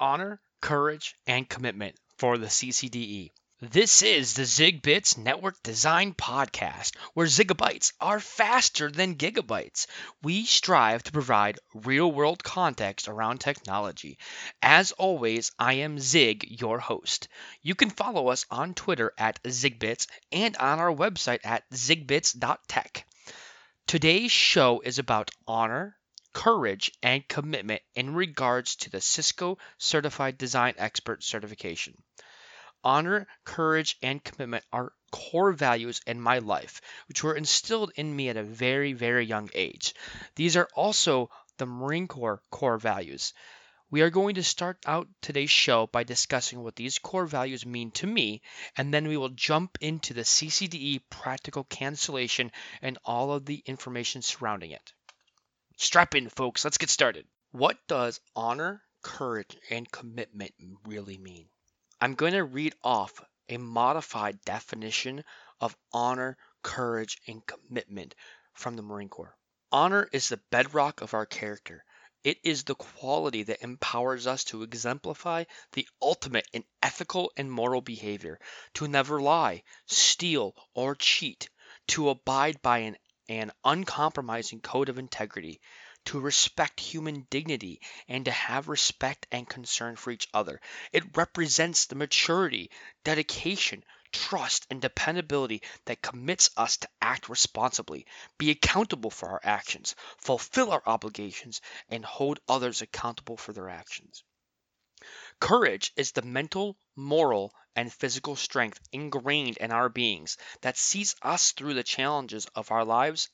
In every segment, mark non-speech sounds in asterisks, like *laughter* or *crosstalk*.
honor, courage, and commitment for the CCDE. This is the ZigBits Network Design Podcast, where zigabytes are faster than gigabytes. We strive to provide real world context around technology. As always, I am Zig, your host. You can follow us on Twitter at ZigBits and on our website at zigbits.tech. Today's show is about honor, courage, and commitment in regards to the Cisco Certified Design Expert certification. Honor, courage, and commitment are core values in my life, which were instilled in me at a very, very young age. These are also the Marine Corps core values. We are going to start out today's show by discussing what these core values mean to me, and then we will jump into the CCDE practical cancellation and all of the information surrounding it. Strap in, folks, let's get started. What does honor, courage, and commitment really mean? I'm going to read off a modified definition of honor, courage, and commitment from the Marine Corps. Honor is the bedrock of our character. It is the quality that empowers us to exemplify the ultimate in ethical and moral behavior, to never lie, steal, or cheat, to abide by an, an uncompromising code of integrity, to respect human dignity and to have respect and concern for each other. It represents the maturity, dedication, trust, and dependability that commits us to act responsibly, be accountable for our actions, fulfill our obligations, and hold others accountable for their actions. Courage is the mental, moral, and physical strength ingrained in our beings that sees us through the challenges of our lives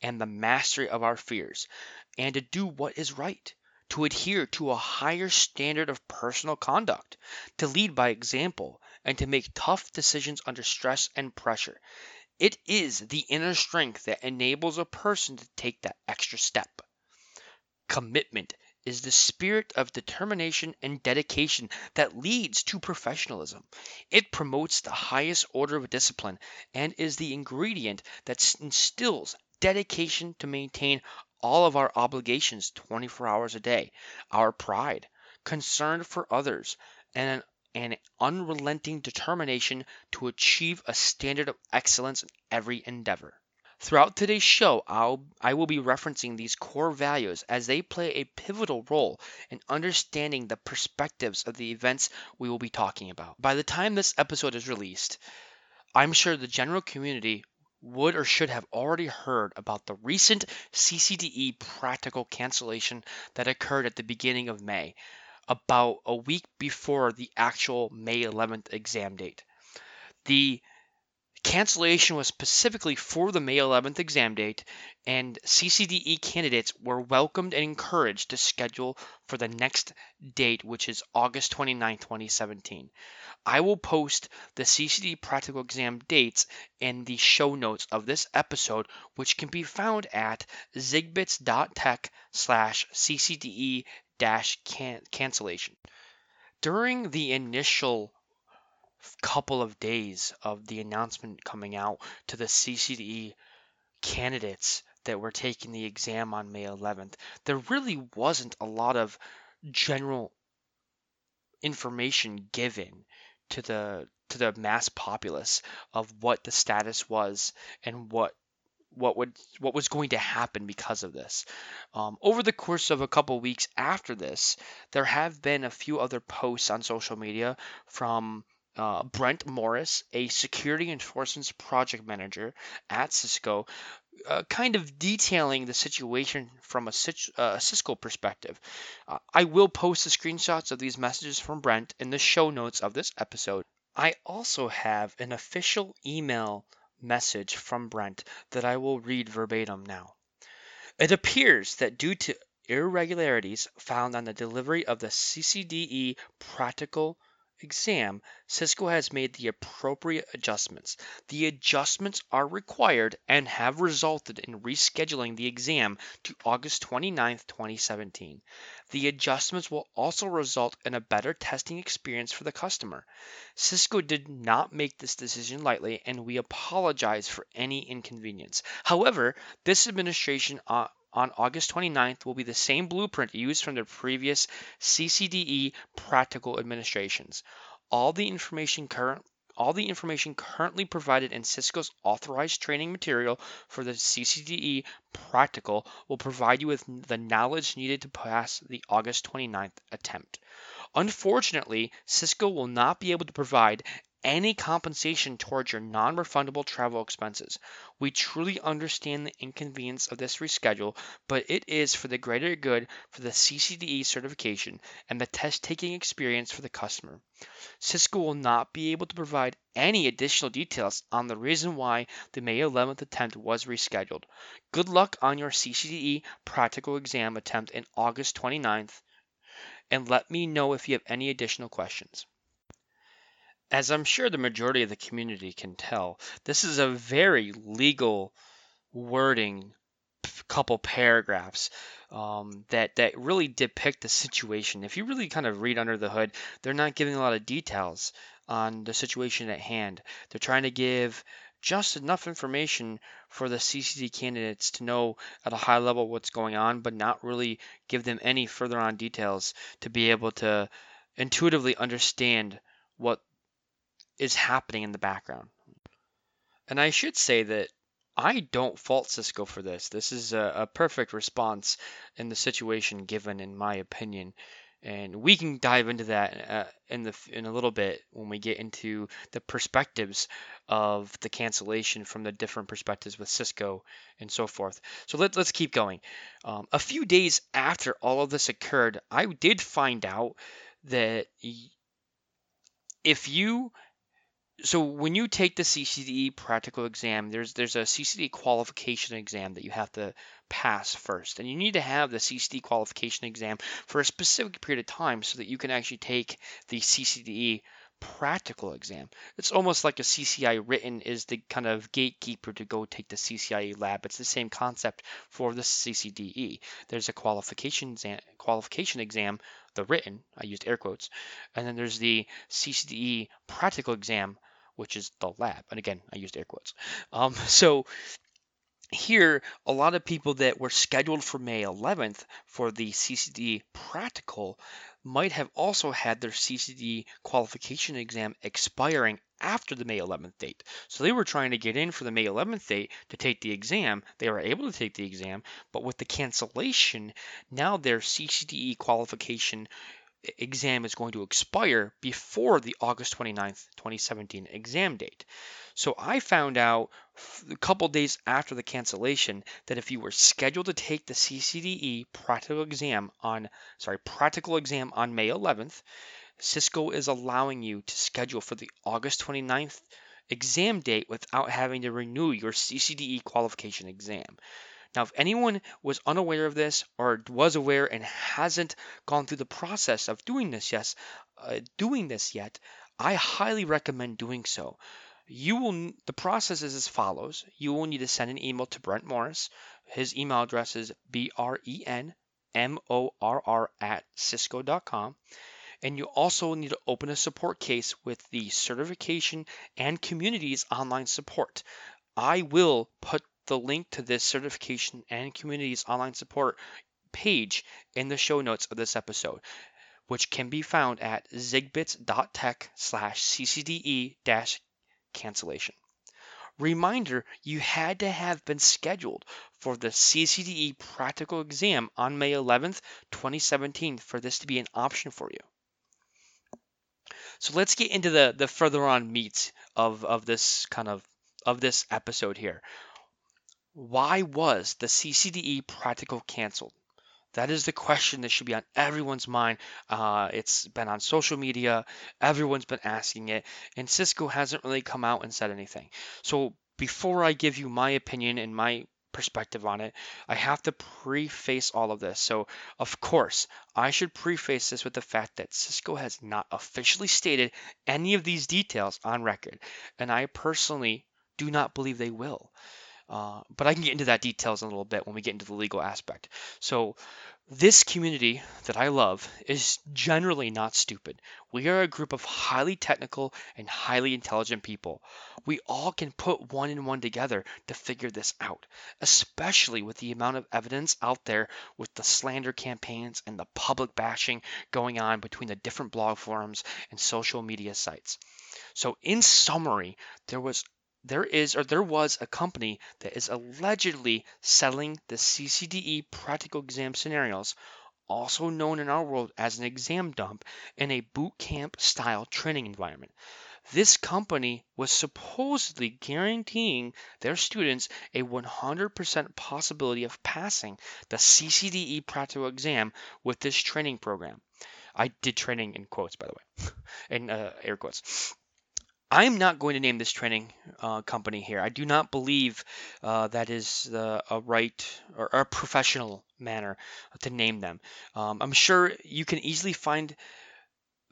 and the mastery of our fears and to do what is right, to adhere to a higher standard of personal conduct, to lead by example, and to make tough decisions under stress and pressure. It is the inner strength that enables a person to take that extra step. Commitment is the spirit of determination and dedication that leads to professionalism. It promotes the highest order of discipline and is the ingredient that instills dedication to maintain all of our obligations 24 hours a day, our pride, concern for others, and an unrelenting determination to achieve a standard of excellence in every endeavor. Throughout today's show, I'll, I will be referencing these core values as they play a pivotal role in understanding the perspectives of the events we will be talking about. By the time this episode is released, I'm sure the general community would or should have already heard about the recent CCDE practical cancellation that occurred at the beginning of May, about a week before the actual May 11th exam date. The cancellation was specifically for the May 11th exam date, and CCDE candidates were welcomed and encouraged to schedule for the next date, which is August 29, 2017. I will post the CCD practical exam dates in the show notes of this episode, which can be found at zigbits.tech slash ccde cancellation. During the initial couple of days of the announcement coming out to the CCDE candidates that were taking the exam on May 11th, there really wasn't a lot of general information given to the to the mass populace of what the status was and what what would what was going to happen because of this. Um, over the course of a couple weeks after this, there have been a few other posts on social media from uh, Brent Morris, a security enforcement project manager at Cisco, uh, kind of detailing the situation from a uh, Cisco perspective. Uh, I will post the screenshots of these messages from Brent in the show notes of this episode. I also have an official email message from Brent that I will read verbatim now. It appears that due to irregularities found on the delivery of the CCDE practical exam, Cisco has made the appropriate adjustments. The adjustments are required and have resulted in rescheduling the exam to August 29, 2017. The adjustments will also result in a better testing experience for the customer. Cisco did not make this decision lightly, and we apologize for any inconvenience. However, this administration uh, on August 29th will be the same blueprint used from the previous CCDE practical administrations. All the information current all the information currently provided in Cisco's authorized training material for the CCDE practical will provide you with the knowledge needed to pass the August 29th attempt. Unfortunately, Cisco will not be able to provide any compensation towards your non refundable travel expenses. We truly understand the inconvenience of this reschedule, but it is for the greater good for the CCDE certification and the test taking experience for the customer. Cisco will not be able to provide any additional details on the reason why the May 11th attempt was rescheduled. Good luck on your CCDE practical exam attempt in August 29th, and let me know if you have any additional questions. As I'm sure the majority of the community can tell, this is a very legal wording couple paragraphs um, that that really depict the situation. If you really kind of read under the hood, they're not giving a lot of details on the situation at hand. They're trying to give just enough information for the CCD candidates to know at a high level what's going on, but not really give them any further on details to be able to intuitively understand what is happening in the background. And I should say that I don't fault Cisco for this. This is a, a perfect response in the situation given, in my opinion. And we can dive into that uh, in the in a little bit when we get into the perspectives of the cancellation from the different perspectives with Cisco and so forth. So let, let's keep going. Um, a few days after all of this occurred, I did find out that if you so when you take the CCDE practical exam, there's there's a CCDE qualification exam that you have to pass first, and you need to have the CCDE qualification exam for a specific period of time so that you can actually take the CCDE practical exam. It's almost like a CCI written is the kind of gatekeeper to go take the CCIE lab. It's the same concept for the CCDE. There's a qualification exam, qualification exam, the written, I used air quotes, and then there's the CCDE practical exam which is the lab. And again, I used air quotes. Um, *laughs* so here, a lot of people that were scheduled for May 11th for the CCD practical might have also had their CCD qualification exam expiring after the May 11th date. So they were trying to get in for the May 11th date to take the exam. They were able to take the exam, but with the cancellation, now their CCDE qualification exam is going to expire before the August 29th, 2017 exam date. So I found out a couple days after the cancellation that if you were scheduled to take the CCDE practical exam on sorry, practical exam on May 11th, Cisco is allowing you to schedule for the August 29th exam date without having to renew your CCDE qualification exam. Now, if anyone was unaware of this or was aware and hasn't gone through the process of doing this, yes, uh, doing this yet, I highly recommend doing so. You will. The process is as follows: You will need to send an email to Brent Morris. His email address is b r e n m o r r at cisco.com. And you also need to open a support case with the certification and communities online support. I will put the link to this certification and community's online support page in the show notes of this episode, which can be found at zigbits.tech slash ccde cancellation. Reminder, you had to have been scheduled for the CCDE practical exam on May 11th, 2017 for this to be an option for you. So let's get into the, the further on meat of, of this kind of of this episode here. Why was the CCDE practical canceled? That is the question that should be on everyone's mind. Uh, it's been on social media, everyone's been asking it, and Cisco hasn't really come out and said anything. So before I give you my opinion and my perspective on it, I have to preface all of this. So, of course, I should preface this with the fact that Cisco has not officially stated any of these details on record, and I personally do not believe they will. Uh, but I can get into that details in a little bit when we get into the legal aspect. So this community that I love is generally not stupid. We are a group of highly technical and highly intelligent people. We all can put one and one together to figure this out, especially with the amount of evidence out there with the slander campaigns and the public bashing going on between the different blog forums and social media sites. So, in summary, there was there is or there was a company that is allegedly selling the CCDE practical exam scenarios, also known in our world as an exam dump, in a boot camp style training environment. This company was supposedly guaranteeing their students a 100% possibility of passing the CCDE practical exam with this training program. I did training in quotes, by the way, *laughs* in uh, air quotes. I'm not going to name this training uh, company here. I do not believe uh, that is uh, a right or a professional manner to name them. Um, I'm sure you can easily find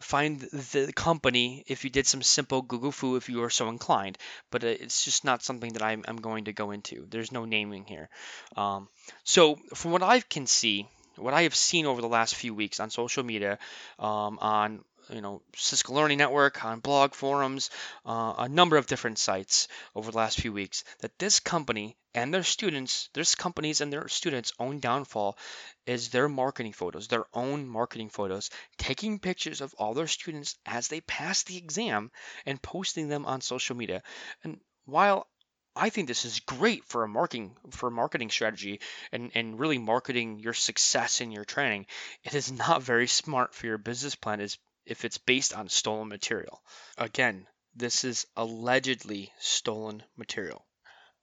find the company if you did some simple Google fu if you are so inclined, but uh, it's just not something that I'm, I'm going to go into. There's no naming here. Um, so from what I can see, what I have seen over the last few weeks on social media, um, on you know Cisco Learning Network, on blog forums, uh, a number of different sites over the last few weeks that this company and their students, this companies and their students' own downfall is their marketing photos, their own marketing photos, taking pictures of all their students as they pass the exam and posting them on social media. And while I think this is great for a marketing for a marketing strategy and, and really marketing your success in your training. It is not very smart for your business plan is if it's based on stolen material. Again, this is allegedly stolen material.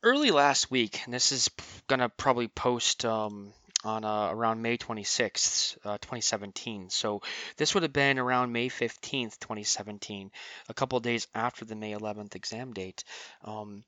Early last week, and this is gonna probably post um, on uh, around May 26th, uh, 2017. So this would have been around May 15th, 2017, a couple days after the May 11th exam date. Um,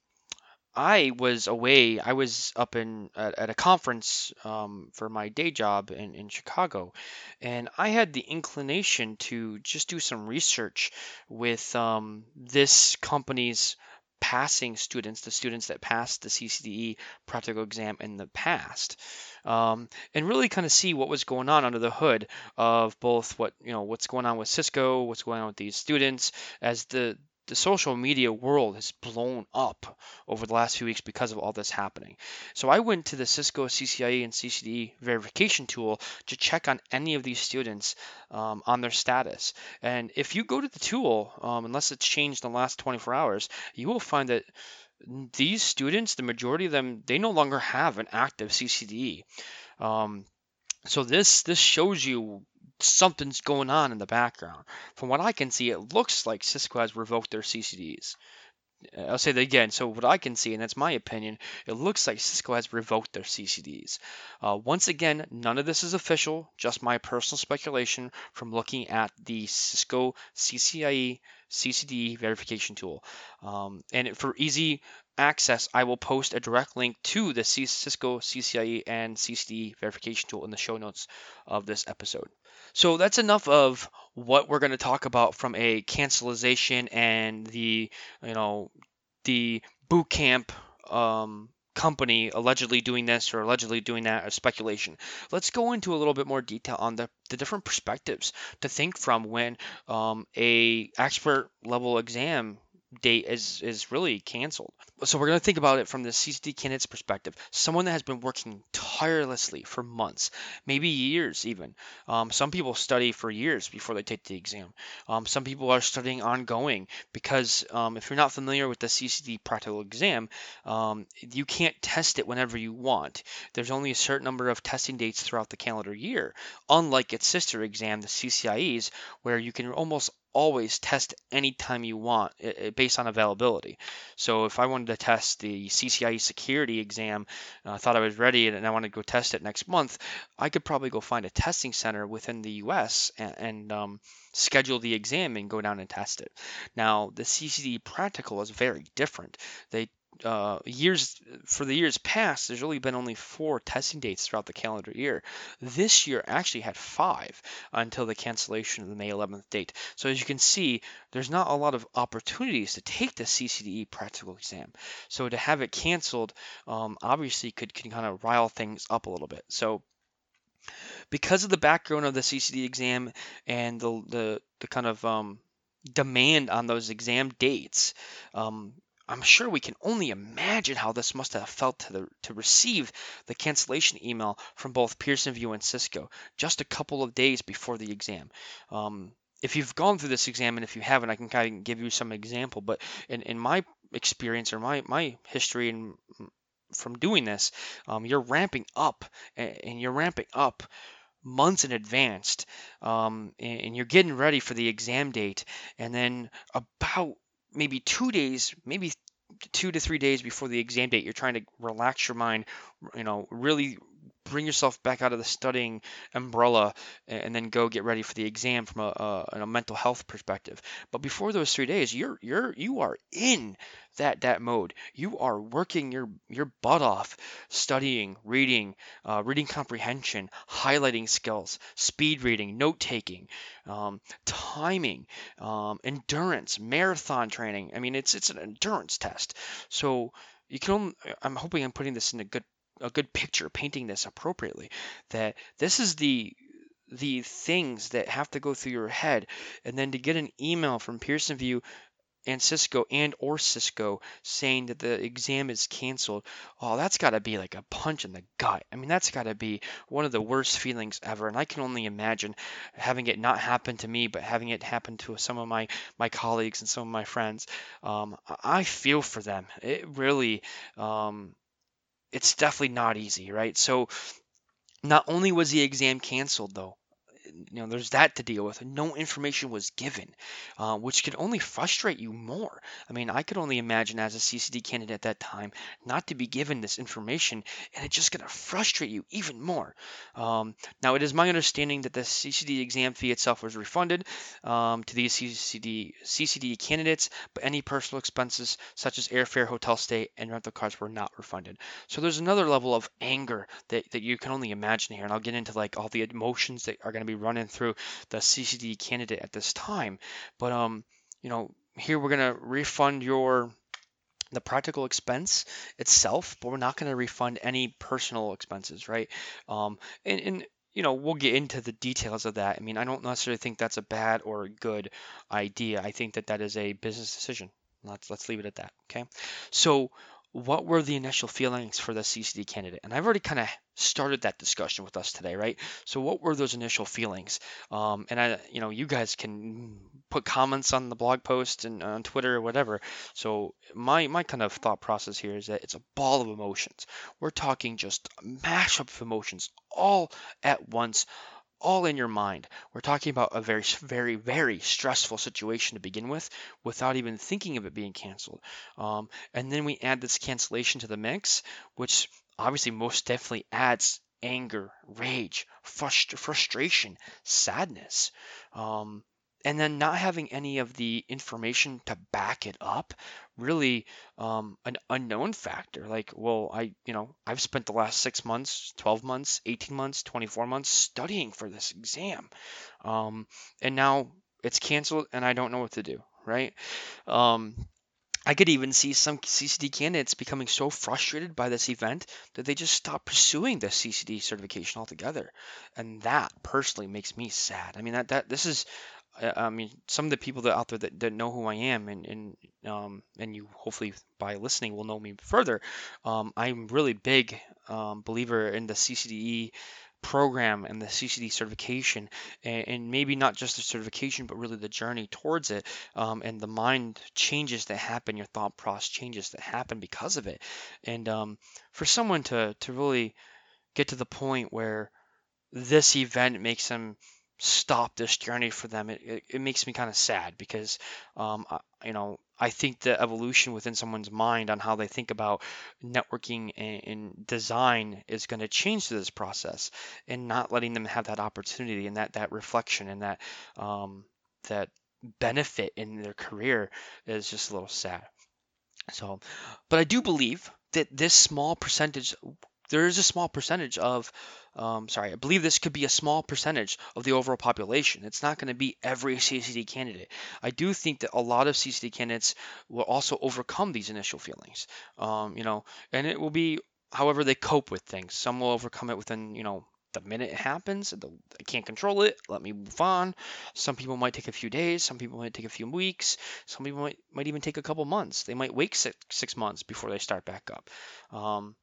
I was away. I was up in at, at a conference um, for my day job in, in Chicago, and I had the inclination to just do some research with um, this company's passing students, the students that passed the CCDE practical exam in the past, um, and really kind of see what was going on under the hood of both what you know what's going on with Cisco, what's going on with these students, as the the social media world has blown up over the last few weeks because of all this happening. So I went to the Cisco CCIE and CCDE verification tool to check on any of these students um, on their status. And if you go to the tool, um, unless it's changed in the last 24 hours, you will find that these students, the majority of them, they no longer have an active CCDE. Um, so this this shows you something's going on in the background. From what I can see, it looks like Cisco has revoked their CCDs. Uh, I'll say that again. So what I can see, and that's my opinion, it looks like Cisco has revoked their CCDs. Uh, once again, none of this is official, just my personal speculation from looking at the Cisco CCIE CCD verification tool. Um, and for easy access, I will post a direct link to the Cisco CCIE and CCD verification tool in the show notes of this episode. So that's enough of what we're going to talk about from a cancellation and the, you know, the boot camp um, company allegedly doing this or allegedly doing that or speculation. Let's go into a little bit more detail on the, the different perspectives to think from when um, a expert level exam date is is really canceled. So we're going to think about it from the CCD candidate's perspective. Someone that has been working tirelessly for months, maybe years even. Um, some people study for years before they take the exam. Um, some people are studying ongoing because um, if you're not familiar with the CCD practical exam, um, you can't test it whenever you want. There's only a certain number of testing dates throughout the calendar year, unlike its sister exam, the CCIEs, where you can almost always test anytime you want based on availability. So if I wanted to test the CCIE security exam, I uh, thought I was ready and I want to go test it next month, I could probably go find a testing center within the US and, and um, schedule the exam and go down and test it. Now, the CCD practical is very different. They uh, years for the years past, there's really been only four testing dates throughout the calendar year. This year actually had five until the cancellation of the May 11th date. So as you can see, there's not a lot of opportunities to take the CCDE practical exam. So to have it canceled, um, obviously could kind of rile things up a little bit. So because of the background of the CCD exam and the the, the kind of um, demand on those exam dates, um, I'm sure we can only imagine how this must have felt to, the, to receive the cancellation email from both Pearson VUE and Cisco just a couple of days before the exam. Um, if you've gone through this exam and if you haven't, I can kind of give you some example. But in, in my experience or my, my history and from doing this, um, you're ramping up and you're ramping up months in advance um, and you're getting ready for the exam date and then about maybe two days maybe two to three days before the exam date you're trying to relax your mind you know really bring yourself back out of the studying umbrella and then go get ready for the exam from a, a, a, mental health perspective. But before those three days, you're you're you are in that that mode. You are working your your butt off, studying, reading, uh, reading comprehension, highlighting skills, speed reading, note taking, um, timing, um, endurance, marathon training. I mean, it's it's an endurance test. So you can. Only, I'm hoping I'm putting this in a good a good picture painting this appropriately that this is the the things that have to go through your head and then to get an email from Pearson VUE and Cisco and or Cisco saying that the exam is canceled, oh, that's got to be like a punch in the gut. I mean, that's got to be one of the worst feelings ever. And I can only imagine having it not happen to me, but having it happen to some of my my colleagues and some of my friends. Um, I feel for them. It really. Um, it's definitely not easy, right? So not only was the exam canceled though, you know, there's that to deal with. No information was given, uh, which could only frustrate you more. I mean, I could only imagine as a CCD candidate at that time not to be given this information, and it's just going to frustrate you even more. Um, now, it is my understanding that the CCD exam fee itself was refunded um, to these CCD CCD candidates, but any personal expenses such as airfare, hotel stay, and rental cars were not refunded. So there's another level of anger that, that you can only imagine here, and I'll get into like all the emotions that are going to be running through the CCD candidate at this time. But um, you know, here we're gonna refund your the practical expense itself, but we're not going to refund any personal expenses, right? Um, and, and you know, we'll get into the details of that. I mean, I don't necessarily think that's a bad or a good idea. I think that that is a business decision. Let's let's leave it at that. Okay. So what were the initial feelings for the CCD candidate? And I've already kind of started that discussion with us today, right? So what were those initial feelings? Um, and I, you know, you guys can put comments on the blog post and on Twitter or whatever. So my my kind of thought process here is that it's a ball of emotions. We're talking just a mashup of emotions all at once all in your mind. We're talking about a very, very, very stressful situation to begin with without even thinking of it being canceled. Um, and then we add this cancellation to the mix, which obviously most definitely adds anger, rage, frust- frustration, sadness. Um, and then not having any of the information to back it up really um, an unknown factor like well i you know i've spent the last six months 12 months 18 months 24 months studying for this exam um, and now it's canceled and i don't know what to do right um, I could even see some CCD candidates becoming so frustrated by this event that they just stop pursuing the CCD certification altogether. And that personally makes me sad. I mean, that, that this is I mean, some of the people that out there that, that know who I am, and and um, and you hopefully by listening will know me further. Um, I'm really big um, believer in the CCDE program and the CCD certification, and, and, maybe not just the certification, but really the journey towards it, um, and the mind changes that happen, your thought process changes that happen because of it, and um, for someone to to really get to the point where this event makes them stop this journey for them, it, it, it makes me kind of sad because, um, I, you know, I think the evolution within someone's mind on how they think about networking and, and design is going to change through this process, and not letting them have that opportunity and that that reflection and that um, that benefit in their career is just a little sad. So, but I do believe that this small percentage, there is a small percentage of, um, sorry, I believe this could be a small percentage of the overall population. It's not going to be every CCD candidate. I do think that a lot of CCD candidates will also overcome these initial feelings, um, you know, and it will be however they cope with things. Some will overcome it within, you know, the minute it happens, I can't control it. Let me move on. Some people might take a few days. Some people might take a few weeks. Some people might, might even take a couple months. They might wait six, six months before they start back up. Um,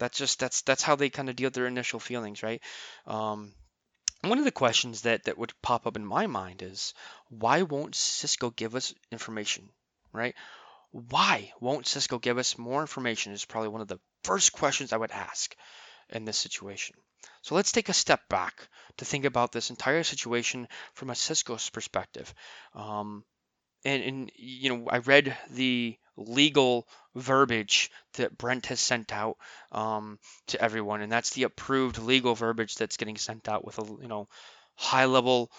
that's just that's that's how they kind of deal with their initial feelings, right? Um, one of the questions that that would pop up in my mind is why won't Cisco give us information, right? Why won't Cisco give us more information is probably one of the first questions I would ask in this situation. So let's take a step back to think about this entire situation from a Cisco's perspective. Um, and, and, you know, I read the legal verbiage that Brent has sent out um, to everyone, and that's the approved legal verbiage that's getting sent out with a you know high level.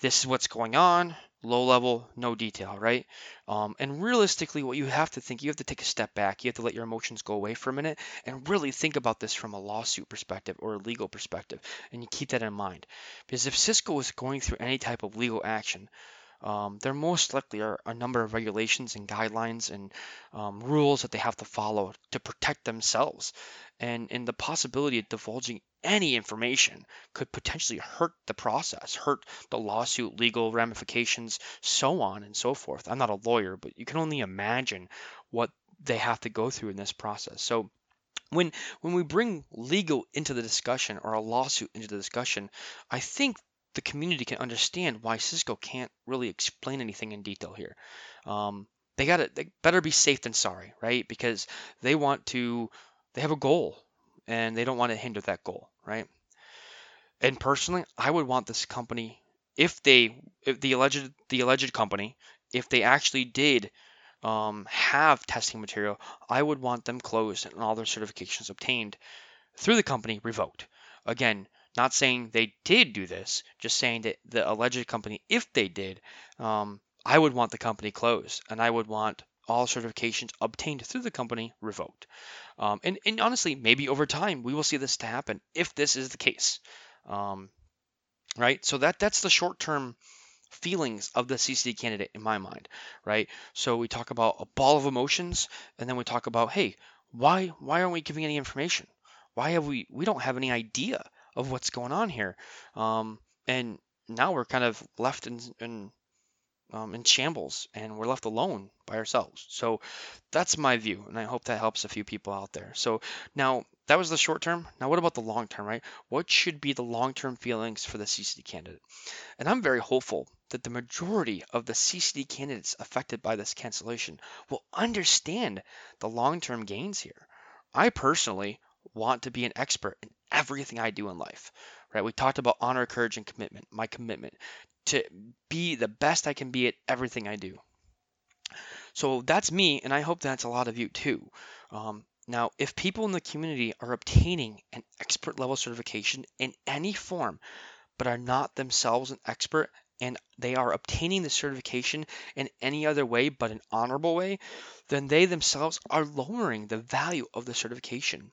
This is what's going on low level, no detail, right? Um, and realistically, what you have to think, you have to take a step back. You have to let your emotions go away for a minute and really think about this from a lawsuit perspective or a legal perspective. And you keep that in mind. Because if Cisco is going through any type of legal action, um, there most likely are a number of regulations and guidelines and um, rules that they have to follow to protect themselves. And, and the possibility of divulging any information could potentially hurt the process, hurt the lawsuit, legal ramifications, so on and so forth. I'm not a lawyer, but you can only imagine what they have to go through in this process. So when when we bring legal into the discussion or a lawsuit into the discussion, I think the community can understand why Cisco can't really explain anything in detail here. Um, they got to they better be safe than sorry, right? Because they want to they have a goal and they don't want to hinder that goal, right? And personally, I would want this company if they if the alleged the alleged company if they actually did um, have testing material, I would want them closed and all their certifications obtained through the company revoked. Again, not saying they did do this, just saying that the alleged company, if they did, um, I would want the company closed and I would want all certifications obtained through the company revoked. Um, and, and, honestly, maybe over time we will see this to happen if this is the case. Um, right? So that that's the short-term feelings of the CCD candidate in my mind, right? So we talk about a ball of emotions, and then we talk about, hey, why why aren't we giving any information? Why have we we don't have any idea of what's going on here? Um, and now we're kind of left in, in um, in shambles and we're left alone by ourselves. So that's my view, and I hope that helps a few people out there. So now that was the short term. Now, what about the long term, right? What should be the long term feelings for the CCD candidate? And I'm very hopeful that the majority of the CCD candidates affected by this cancellation will understand the long term gains here. I personally want to be an expert in everything I do in life, right? We talked about honor, courage, and commitment, my commitment to be the best I can be at everything I do. So that's me, and I hope that's a lot of you too. Um, now, if people in the community are obtaining an expert level certification in any form, but are not themselves an expert, and they are obtaining the certification in any other way but an honorable way, then they themselves are lowering the value of the certification.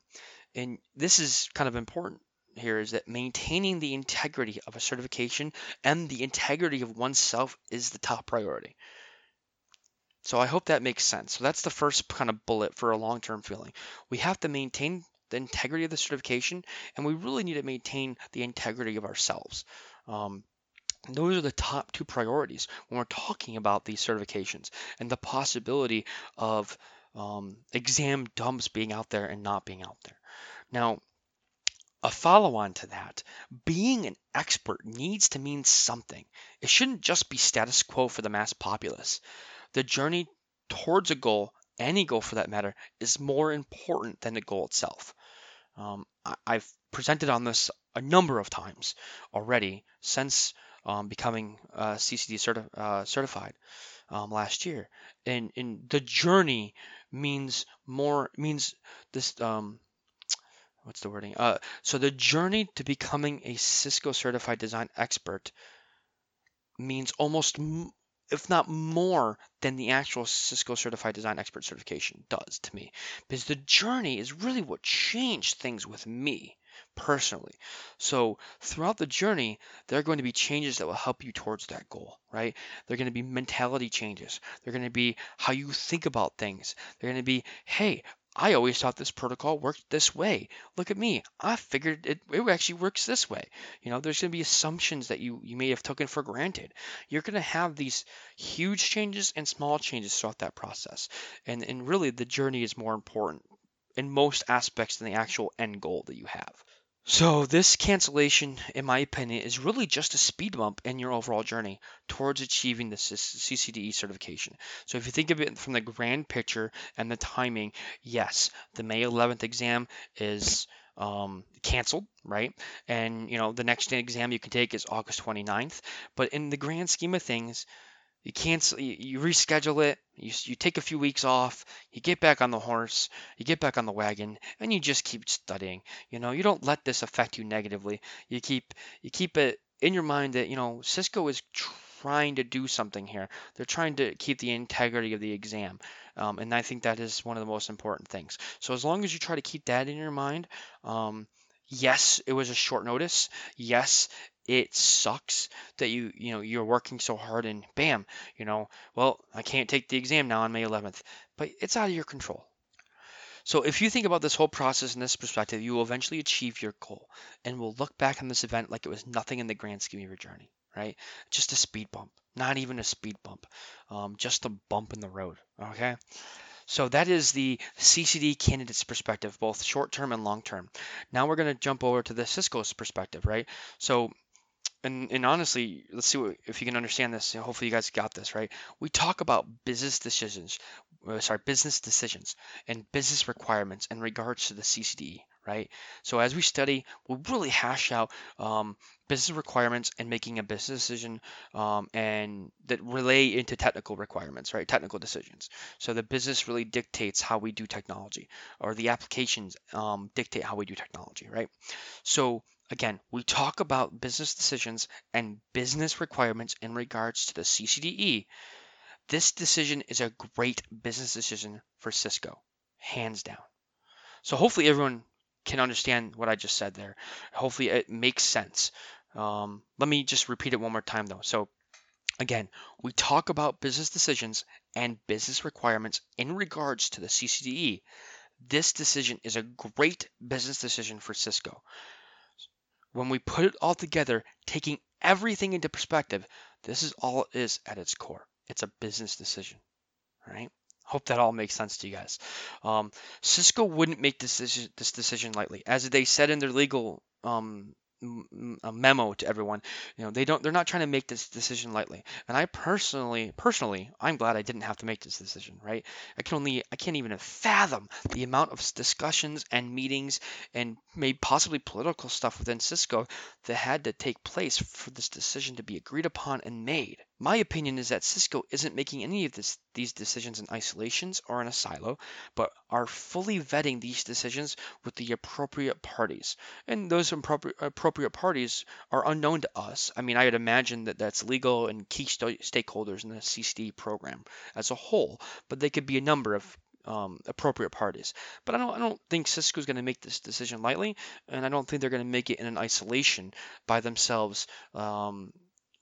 And this is kind of important here is that maintaining the integrity of a certification and the integrity of oneself is the top priority. So I hope that makes sense. So that's the first kind of bullet for a long-term feeling. We have to maintain the integrity of the certification, and we really need to maintain the integrity of ourselves. Um, those are the top two priorities when we're talking about these certifications and the possibility of um, exam dumps being out there and not being out there. Now, a follow on to that, being an expert needs to mean something. It shouldn't just be status quo for the mass populace. The journey towards a goal, any goal for that matter, is more important than the goal itself. Um, I, have presented on this a number of times already since um, becoming uh, CCD certi- uh, certified um, last year, and, and the journey means more means this um, what's the wording? Uh, so the journey to becoming a Cisco certified design expert means almost if not more than the actual Cisco Certified Design Expert certification does to me. Because the journey is really what changed things with me personally. So throughout the journey, there are going to be changes that will help you towards that goal, right? They're going to be mentality changes. They're going to be how you think about things. They're going to be, hey, I always thought this protocol worked this way. Look at me. I figured it, it actually works this way. You know, there's going to be assumptions that you, you may have taken for granted. You're going to have these huge changes and small changes throughout that process. And, and really, the journey is more important in most aspects than the actual end goal that you have. So this cancellation, in my opinion, is really just a speed bump in your overall journey towards achieving the CCDE certification. So if you think of it from the grand picture and the timing, yes, the May 11th exam is um, canceled, right? And you know the next exam you can take is August 29th. But in the grand scheme of things, you cancel you, reschedule it you, you take a few weeks off you get back on the horse you get back on the wagon and you just keep studying. You know you don't let this affect you negatively. You keep you keep it in your mind that you know cisco is trying to do something here. They're trying to keep the integrity of the exam um, and i think that is one of the most important things. So as long as you try to keep that in your mind um, yes it was a short notice. Yes it sucks that you you know you're working so hard and bam you know well i can't take the exam now on may 11th but it's out of your control so if you think about this whole process in this perspective you will eventually achieve your goal and will look back on this event like it was nothing in the grand scheme of your journey right just a speed bump not even a speed bump um, just a bump in the road okay so that is the CCD candidate's perspective, both short term and long term. Now we're going to jump over to the Cisco's perspective, right? So and, and honestly, let's see what, if you can understand this. Hopefully, you guys got this right. We talk about business decisions, uh, sorry, business decisions and business requirements in regards to the CCD, right? So as we study, we'll really hash out um, business requirements and making a business decision um, and that relay into technical requirements, right? Technical decisions. So the business really dictates how we do technology, or the applications um, dictate how we do technology, right? So Again, we talk about business decisions and business requirements in regards to the CCDE. This decision is a great business decision for Cisco, hands down. So hopefully everyone can understand what I just said there. Hopefully it makes sense. Um, let me just repeat it one more time though. So again, we talk about business decisions and business requirements in regards to the CCDE. This decision is a great business decision for Cisco when we put it all together, taking everything into perspective, this is all it is at its core. It's a business decision, right? Hope that all makes sense to you guys. Um, Cisco wouldn't make this decision, this decision lightly, as they said in their legal um, a memo to everyone. You know, they don't they're not trying to make this decision lightly. And I personally personally, I'm glad I didn't have to make this decision, right? I can only I can't even fathom the amount of discussions and meetings and maybe possibly political stuff within Cisco that had to take place for this decision to be agreed upon and made. My opinion is that Cisco isn't making any of this, these decisions in isolations or in a silo, but are fully vetting these decisions with the appropriate parties. And those appropriate, parties are unknown to us. I mean, I would imagine that that's legal and key st- stakeholders in the CCD program as a whole, but they could be a number of um, appropriate parties. But I don't, I don't think Cisco is going to make this decision lightly, and I don't think they're going to make it in an isolation by themselves um,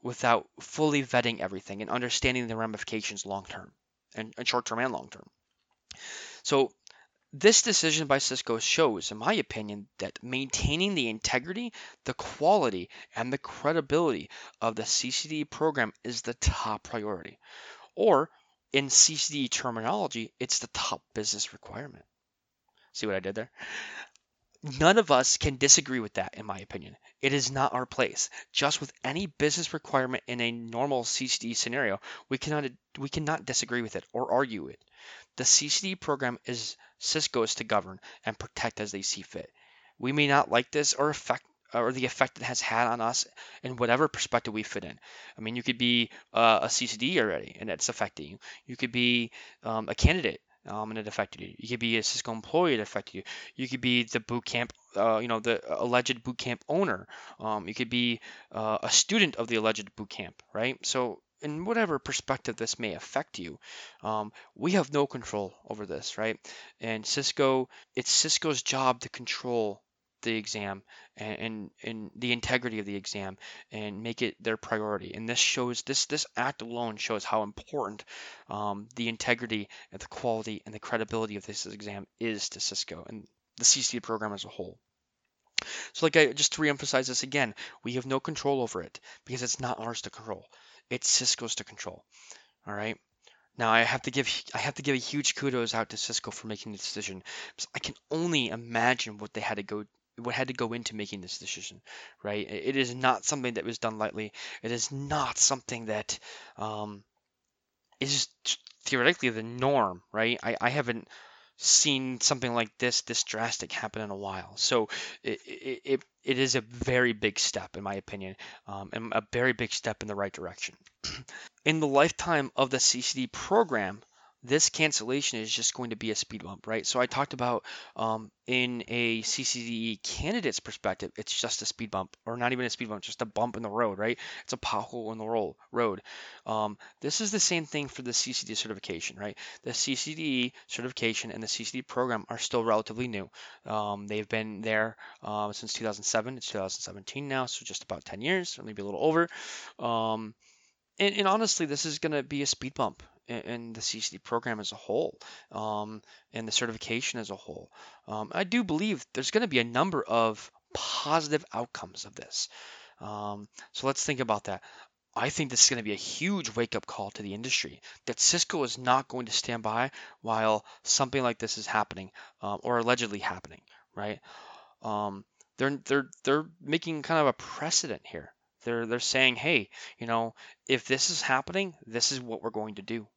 without fully vetting everything and understanding the ramifications long term and, and short term and long term. So this decision by Cisco shows, in my opinion, that maintaining the integrity, the quality, and the credibility of the CCD program is the top priority. Or, in CCD terminology, it's the top business requirement. See what I did there? None of us can disagree with that, in my opinion. It is not our place. Just with any business requirement in a normal CCD scenario, we cannot we cannot disagree with it or argue it. The CCD program is Cisco's to govern and protect as they see fit. We may not like this or affect or the effect it has had on us in whatever perspective we fit in. I mean, you could be uh, a CCD already, and it's affecting you. You could be um, a candidate um, and it affected you. You could be a Cisco employee, it affected you. You could be the boot camp, uh, you know, the alleged boot camp owner. Um, you could be uh, a student of the alleged boot camp, right? So in whatever perspective this may affect you, um, we have no control over this, right? And Cisco, it's Cisco's job to control the exam and, and, and the integrity of the exam and make it their priority. And this shows this this act alone shows how important um, the integrity and the quality and the credibility of this exam is to Cisco and the CC program as a whole. So, like I just to reemphasize this again, we have no control over it because it's not ours to control. It's Cisco's to control. All right. Now I have to give I have to give a huge kudos out to Cisco for making the decision. I can only imagine what they had to go what had to go into making this decision, right? It is not something that was done lightly. It is not something that um, is theoretically the norm, right? I, I haven't seen something like this this drastic happen in a while. So it it, it is a very big step in my opinion, um, and a very big step in the right direction. *clears throat* in the lifetime of the CCD program, this cancellation is just going to be a speed bump, right? So I talked about um, in a CCDE candidate's perspective, it's just a speed bump, or not even a speed bump, just a bump in the road, right? It's a pothole in the roll, road. Um, this is the same thing for the CCDE certification, right? The CCDE certification and the CCDE program are still relatively new. Um, they've been there uh, since 2007. It's 2017 now, so just about 10 years, or maybe a little over. Um, and, and honestly, this is going to be a speed bump in, the CCDE program as a whole um, and the certification as a whole. Um, I do believe there's going to be a number of positive outcomes of this. Um, so let's think about that. I think this is going to be a huge wake up call to the industry that Cisco is not going to stand by while something like this is happening um, or allegedly happening, right? Um, they're they're they're making kind of a precedent here. They're they're saying, hey, you know, if this is happening, this is what we're going to do.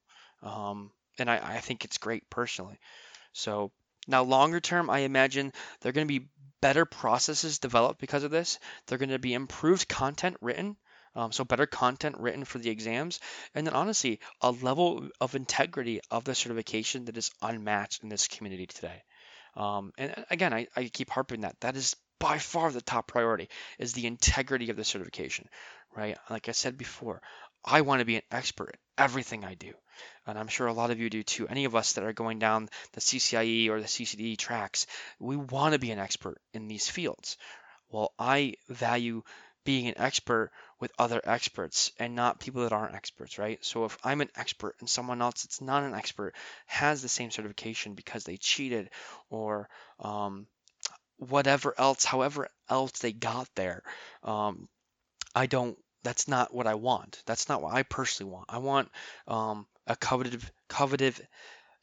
Um, and I, I think it's great personally. So now longer term, I imagine there are going to be better processes developed because of this. They're going to be improved content written. Um, so better content written for the exams, and then honestly, a level of integrity of the certification that is unmatched in this community today. Um, and again, I, I keep harping that that is by far the top priority is the integrity of the certification, right? Like I said before, I want to be an expert in everything I do. And I'm sure a lot of you do too. Any of us that are going down the CCIE or the CCDE tracks, we want to be an expert in these fields. Well, I value being an expert with other experts and not people that aren't experts, right? So if I'm an expert and someone else that's not an expert has the same certification because they cheated or um, whatever else, however else they got there, um, I don't that's not what I want. That's not what I personally want. I want um, a coveted, coveted,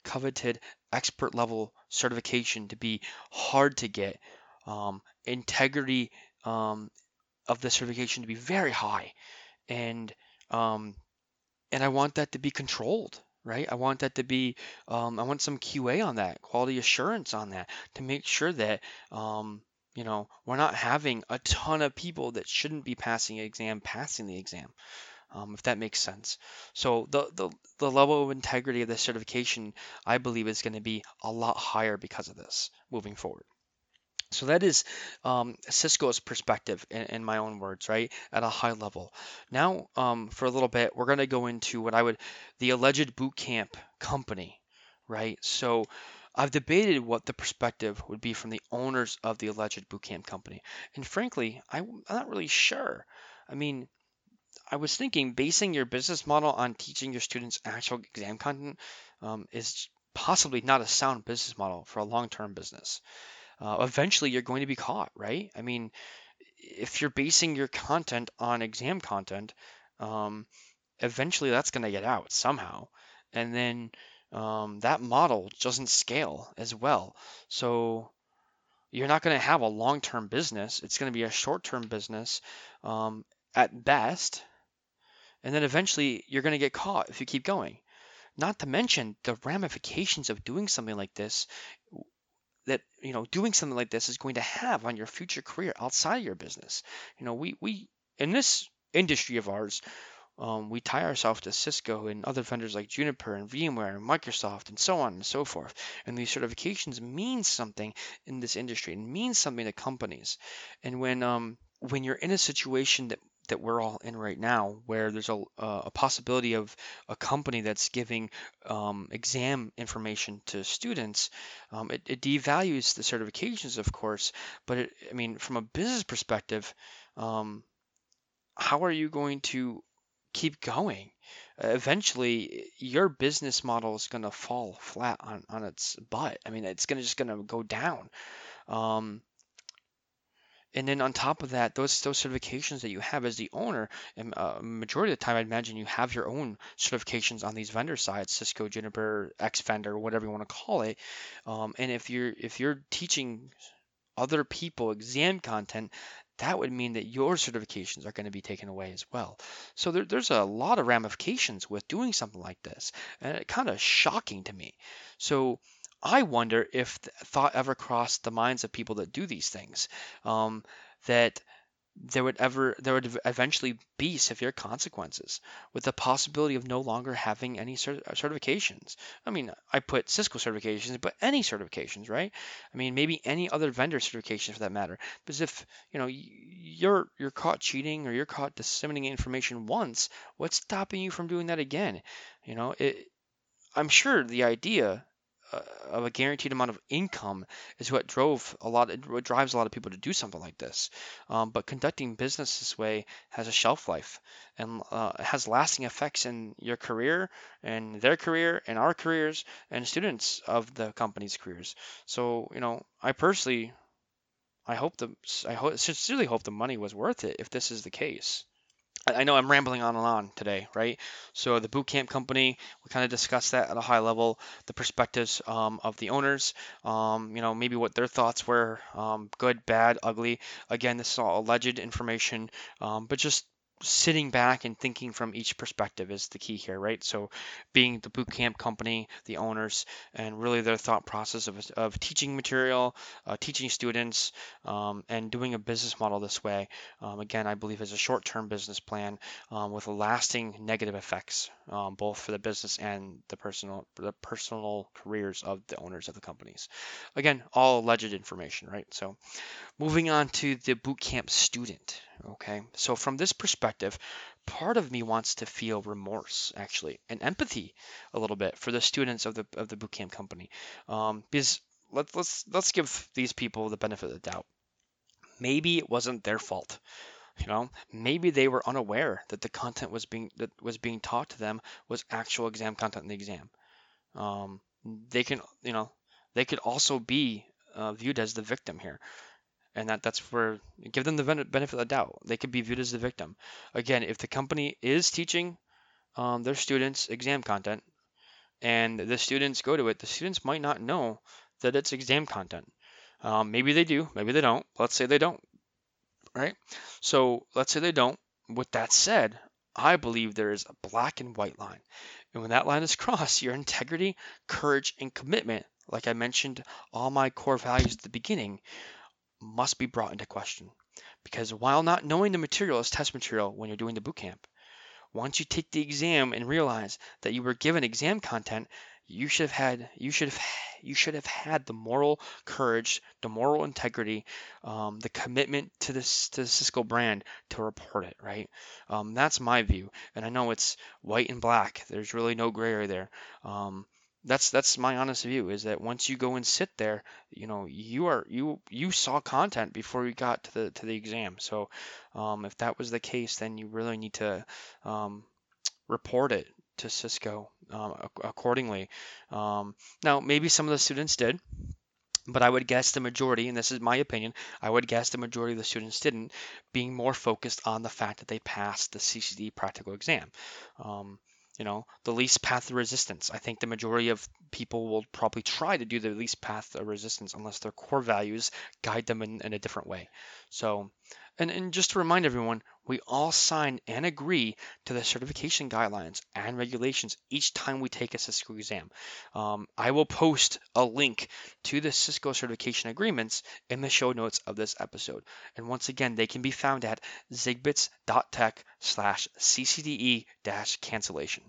coveted expert level certification to be hard to get. Um, integrity um, of the certification to be very high, and um, and I want that to be controlled right? I want that to be, um, I want some QA on that, quality assurance on that, to make sure that um, you know, we're not having a ton of people that shouldn't be passing the exam passing the exam, um, if that makes sense. So the, the the level of integrity of the certification, I believe, is going to be a lot higher because of this moving forward. So that is um, Cisco's perspective in, in, my own words, right? At a high level. Now, um, for a little bit, we're going to go into what I would, the alleged boot camp company, right? So I've debated what the perspective would be from the owners of the alleged bootcamp company. And frankly, I'm not really sure. I mean, I was thinking basing your business model on teaching your students actual exam content um, is possibly not a sound business model for a long term business. Uh, eventually, you're going to be caught, right? I mean, if you're basing your content on exam content, um, eventually that's going to get out somehow. And then um, that model doesn't scale as well. So you're not going to have a long-term business. It's going to be a short-term business um, at best. And then eventually you're going to get caught if you keep going. Not to mention the ramifications of doing something like this that you know doing something like this is going to have on your future career outside of your business. You know, we we in this industry of ours, um, we tie ourselves to Cisco and other vendors like Juniper and VMware and Microsoft and so on and so forth. And these certifications mean something in this industry. It means something to companies. And when um, when you're in a situation that that we're all in right now, where there's a, a possibility of a company that's giving um, exam information to students, um, it, it, devalues the certifications, of course. But it, I mean, from a business perspective, um, how are you going to keep going? eventually your business model is going to fall flat on, on its butt. I mean, it's to just going to go down. Um, and then on top of that, those those certifications that you have as the owner, and uh, majority of the time, I'd imagine you have your own certifications on these vendor sides, Cisco, Juniper, X Vendor, whatever you want to call it. Um, and if you're if you're teaching other people exam content, that would mean that your certifications are going to be taken away as well. So there, there's a lot of ramifications with doing something like this, and it kind of shocking to me. So I wonder if thought ever crossed the minds of people that do these things, um, that there would ever there would eventually be severe consequences with the possibility of no longer having any uh, certifications. I mean, I put Cisco certifications, but any certifications, right? I mean, maybe any other vendor certifications for that matter. Because if you know you're you're caught cheating or you're caught disseminating information once, what's stopping you from doing that again? You know, it, I'm sure the idea of a guaranteed amount of income is what drove a lot what drives a lot of people to do something like this. Um, but conducting business this way has a shelf life and uh, has lasting effects in your career and their career and our careers and students of the company's careers. So you know, I personally, I hope the I sincerely hope the money was worth it if this is the case. I know I'm rambling on and on today, right? So the boot camp company, we kind of discussed that at a high level, the perspectives um, of the owners, um, you know, maybe what their thoughts were, um, good, bad, ugly. Again, this is all alleged information, um, but just sitting back and thinking from each perspective is the key here, right? So, being the boot camp company, the owners, and really their thought process of, of teaching material, uh, teaching students, um, and doing a business model this way, um, again, I believe is a short term business plan um, with lasting negative effects, um, both for the business and the personal, the personal careers of the owners of the companies. Again, all alleged information, right? So, moving on to the boot camp student. Okay, so from this perspective, part of me wants to feel remorse actually and empathy a little bit for the students of the of the bootcamp company, um, because let's let's let's give these people the benefit of the doubt. Maybe it wasn't their fault. You know, maybe they were unaware that the content was being that was being taught to them was actual exam content in the exam. Um, they can, you know, they could also be uh, viewed as the victim here and that that's where give them the benefit of the doubt. They could be viewed as the victim. Again, if the company is teaching um, their students exam content, and the students go to it, the students might not know that it's exam content. Um, maybe they do, maybe they don't. Let's say they don't, right? So let's say they don't. With that said, I believe there is a black and white line. And when that line is *laughs* crossed, your integrity, courage, and commitment, like I mentioned, all my core values at the beginning, must be brought into question. Because while not knowing the material is test material when you're doing the boot camp, once you take the exam and realize that you were given exam content, you should have had you should have you should have had the moral courage, the moral integrity, um, the commitment to this to the Cisco brand to report it. Right? Um, that's my view, and I know it's white and black. There's really no gray area there. Um, that's that's my honest view is that once you go and sit there you know you are you you saw content before you got to the to the exam so um, if that was the case then you really need to um, report it to cisco um, accordingly um, now maybe some of the students did but I would guess the majority, and this is my opinion, I would guess the majority of the students didn't, being more focused on the fact that they passed the CCDE practical exam. Um, you know, the least path of resistance. I think the majority of people will probably try to do the least path of resistance unless their core values guide them in, in a different way. So and, and just to remind everyone, we all sign and agree to the certification guidelines and regulations each time we take a Cisco exam. Um, I will post a link to the Cisco certification agreements in the show notes of this episode. And once again, they can be found at zigbits.tech slash ccde dash cancellation.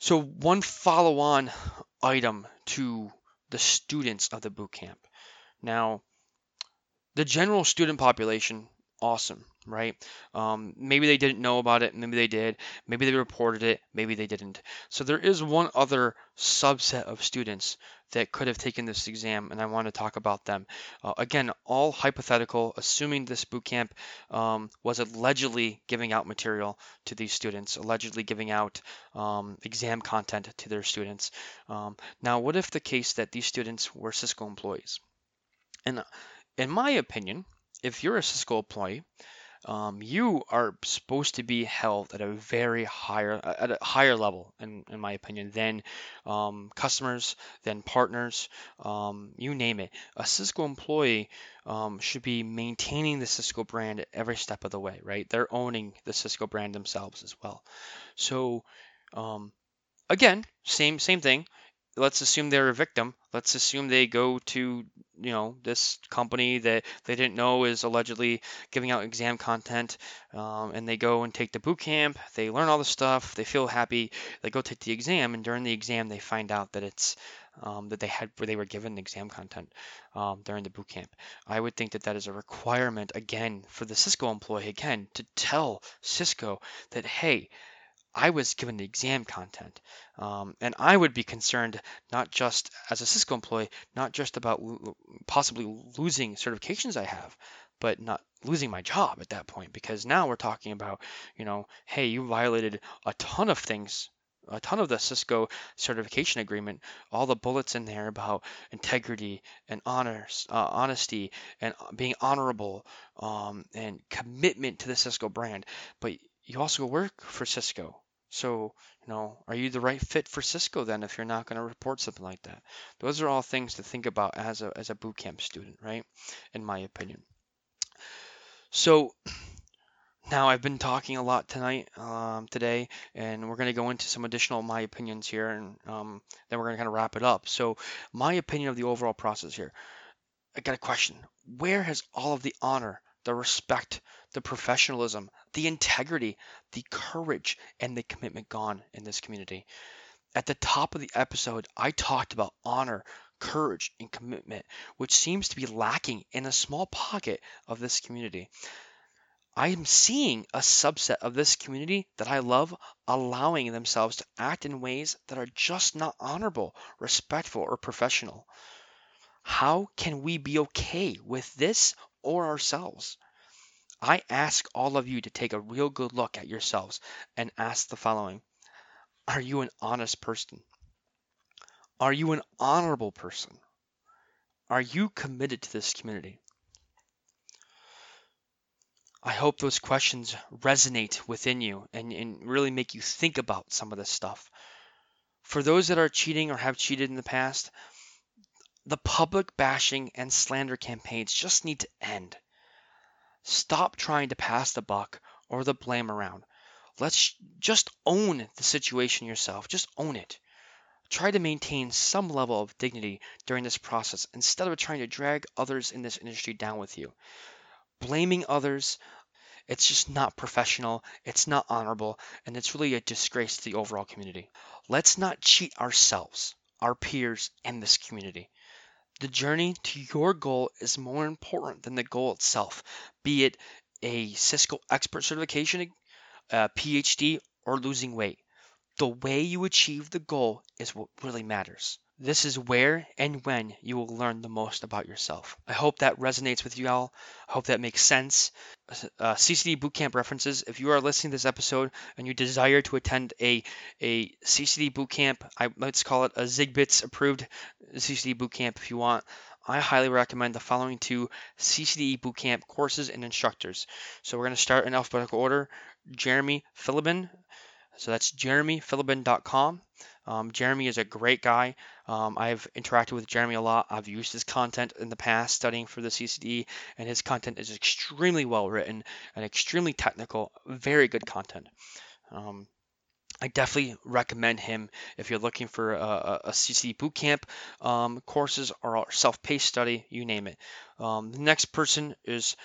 So one follow-on item to the students of the bootcamp. Now, the general student population awesome. Right? Um, maybe they didn't know about it, maybe they did, maybe they reported it, maybe they didn't. So there is one other subset of students that could have taken this exam, and I want to talk about them. Uh, again, all hypothetical, assuming this boot camp um, was allegedly giving out material to these students, allegedly giving out um, exam content to their students. Um, now, what if the case that these students were Cisco employees? And in my opinion, if you're a Cisco employee, um, you are supposed to be held at a very higher at a higher level in, in my opinion than um, customers than partners um, you name it. A cisco employee um, should be maintaining the cisco brand every step of the way right? They're owning the cisco brand themselves as well. So um, again same same thing let's assume they're a victim. Let's assume they go to, you know, this company that they didn't know is allegedly giving out exam content, um, and they go and take the boot camp. They learn all the stuff. They feel happy. They go take the exam, and during the exam, they find out that it's um, that they had where they were given exam content um, during the boot camp. I would think that that is a requirement again for the Cisco employee again to tell Cisco that hey I was given the exam content. Um, and I would be concerned not just as a Cisco employee, not just about lo- possibly losing certifications I have, but not losing my job at that point because now we're talking about, you know, hey, you violated a ton of things a ton of the Cisco certification agreement, all the bullets in there about integrity and honors, uh, honesty and being honorable um, and commitment to the Cisco brand. But you also work for Cisco. So, you know, are you the right fit for Cisco then if you're not going to report something like that? Those are all things to think about as a as a boot camp student, right? In my opinion. So now I've been talking a lot tonight, um, today, and we're going to go into some additional my opinions here, and um, then we're going to kind of wrap it up. So my opinion of the overall process here. I got a question. Where has all of the honor the respect, the professionalism, the integrity, the courage, and the commitment gone in this community. At the top of the episode, I talked about honor, courage, and commitment, which seems to be lacking in a small pocket of this community. I am seeing a subset of this community that I love allowing themselves to act in ways that are just not honorable, respectful, or professional. How can we be okay with this or ourselves? I ask all of you to take a real good look at yourselves and ask the following Are you an honest person? Are you an honorable person? Are you committed to this community? I hope those questions resonate within you and, and really make you think about some of this stuff. For those that are cheating or have cheated in the past, the public bashing and slander campaigns just need to end. Stop trying to pass the buck or the blame around. Let's just own the situation yourself. Just own it. Try to maintain some level of dignity during this process instead of trying to drag others in this industry down with you. Blaming others, it's just not professional, it's not honorable, and it's really a disgrace to the overall community. Let's not cheat ourselves, our peers, and this community. The journey to your goal is more important than the goal itself, be it a Cisco expert certification, a PhD, or losing weight. The way you achieve the goal is what really matters. This is where and when you will learn the most about yourself. I hope that resonates with you all. I hope that makes sense. Uh, CCDE Bootcamp references. If you are listening to this episode and you desire to attend a a CCDE Bootcamp, I let's call it a ZigBits approved CCDE Bootcamp if you want. I highly recommend the following two CCDE Bootcamp courses and instructors. So we're going to start in alphabetical order. Jeremy Filliben. So that's jeremyfilliben.com. Um, Jeremy is a great guy. Um, I've interacted with Jeremy a lot. I've used his content in the past studying for the CCDE, and his content is extremely well written and extremely technical. Very good content. Um, I definitely recommend him if you're looking for a, a CCDE bootcamp um, courses or self-paced study, you name it. Um, the next person is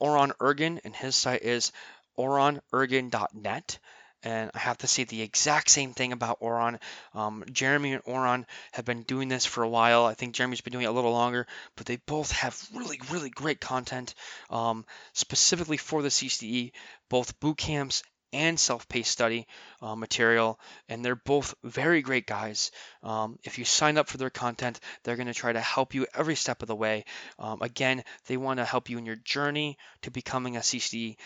Orhan Ergun, and his site is orhanergun.net And I have to say the exact same thing about Orhan. Um, Jeremy and Orhan have been doing this for a while. I think Jeremy's been doing it a little longer, but they both have really, really great content um, specifically for the CCDE, both boot camps and self-paced study uh, material and they're both very great guys um, if you sign up for their content they're going to try to help you every step of the way um, again they want to help you in your journey to becoming a CCDE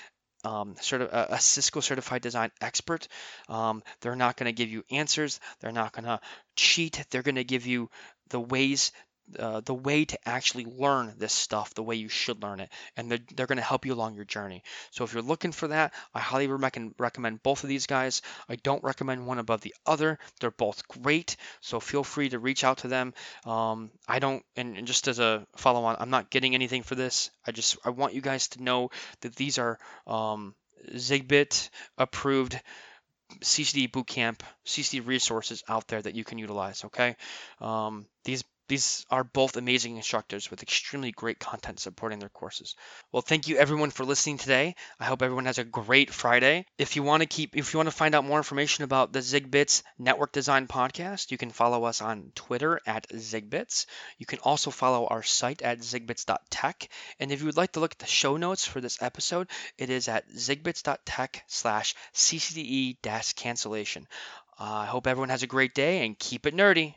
um, sort of a, a, Cisco certified design expert. Um, they're not going to give you answers. They're not going to cheat. They're going to give you the ways uh, the way to actually learn this stuff the way you should learn it and they're, they're going to help you along your journey. So if you're looking for that i highly recommend recommend both of these guys. I don't recommend one above the other. They're both great so feel free to reach out to them. Um, i don't and, and just as a follow on i'm not getting anything for this. I just i want you guys to know that these are um, zigbit approved CCDE bootcamp, CCDE resources out there that you can utilize. Okay, um, these these are both amazing instructors with extremely great content supporting their courses. Well, thank you everyone for listening today. I hope everyone has a great Friday. If you want to keep if you want to find out more information about the ZigBits Network Design podcast, you can follow us on Twitter at ZigBits. You can also follow our site at zigbits.tech. And if you would like to look at the show notes for this episode, it is at zigbits.tech slash ccde cancellation. Uh, I hope everyone has a great day and keep it nerdy.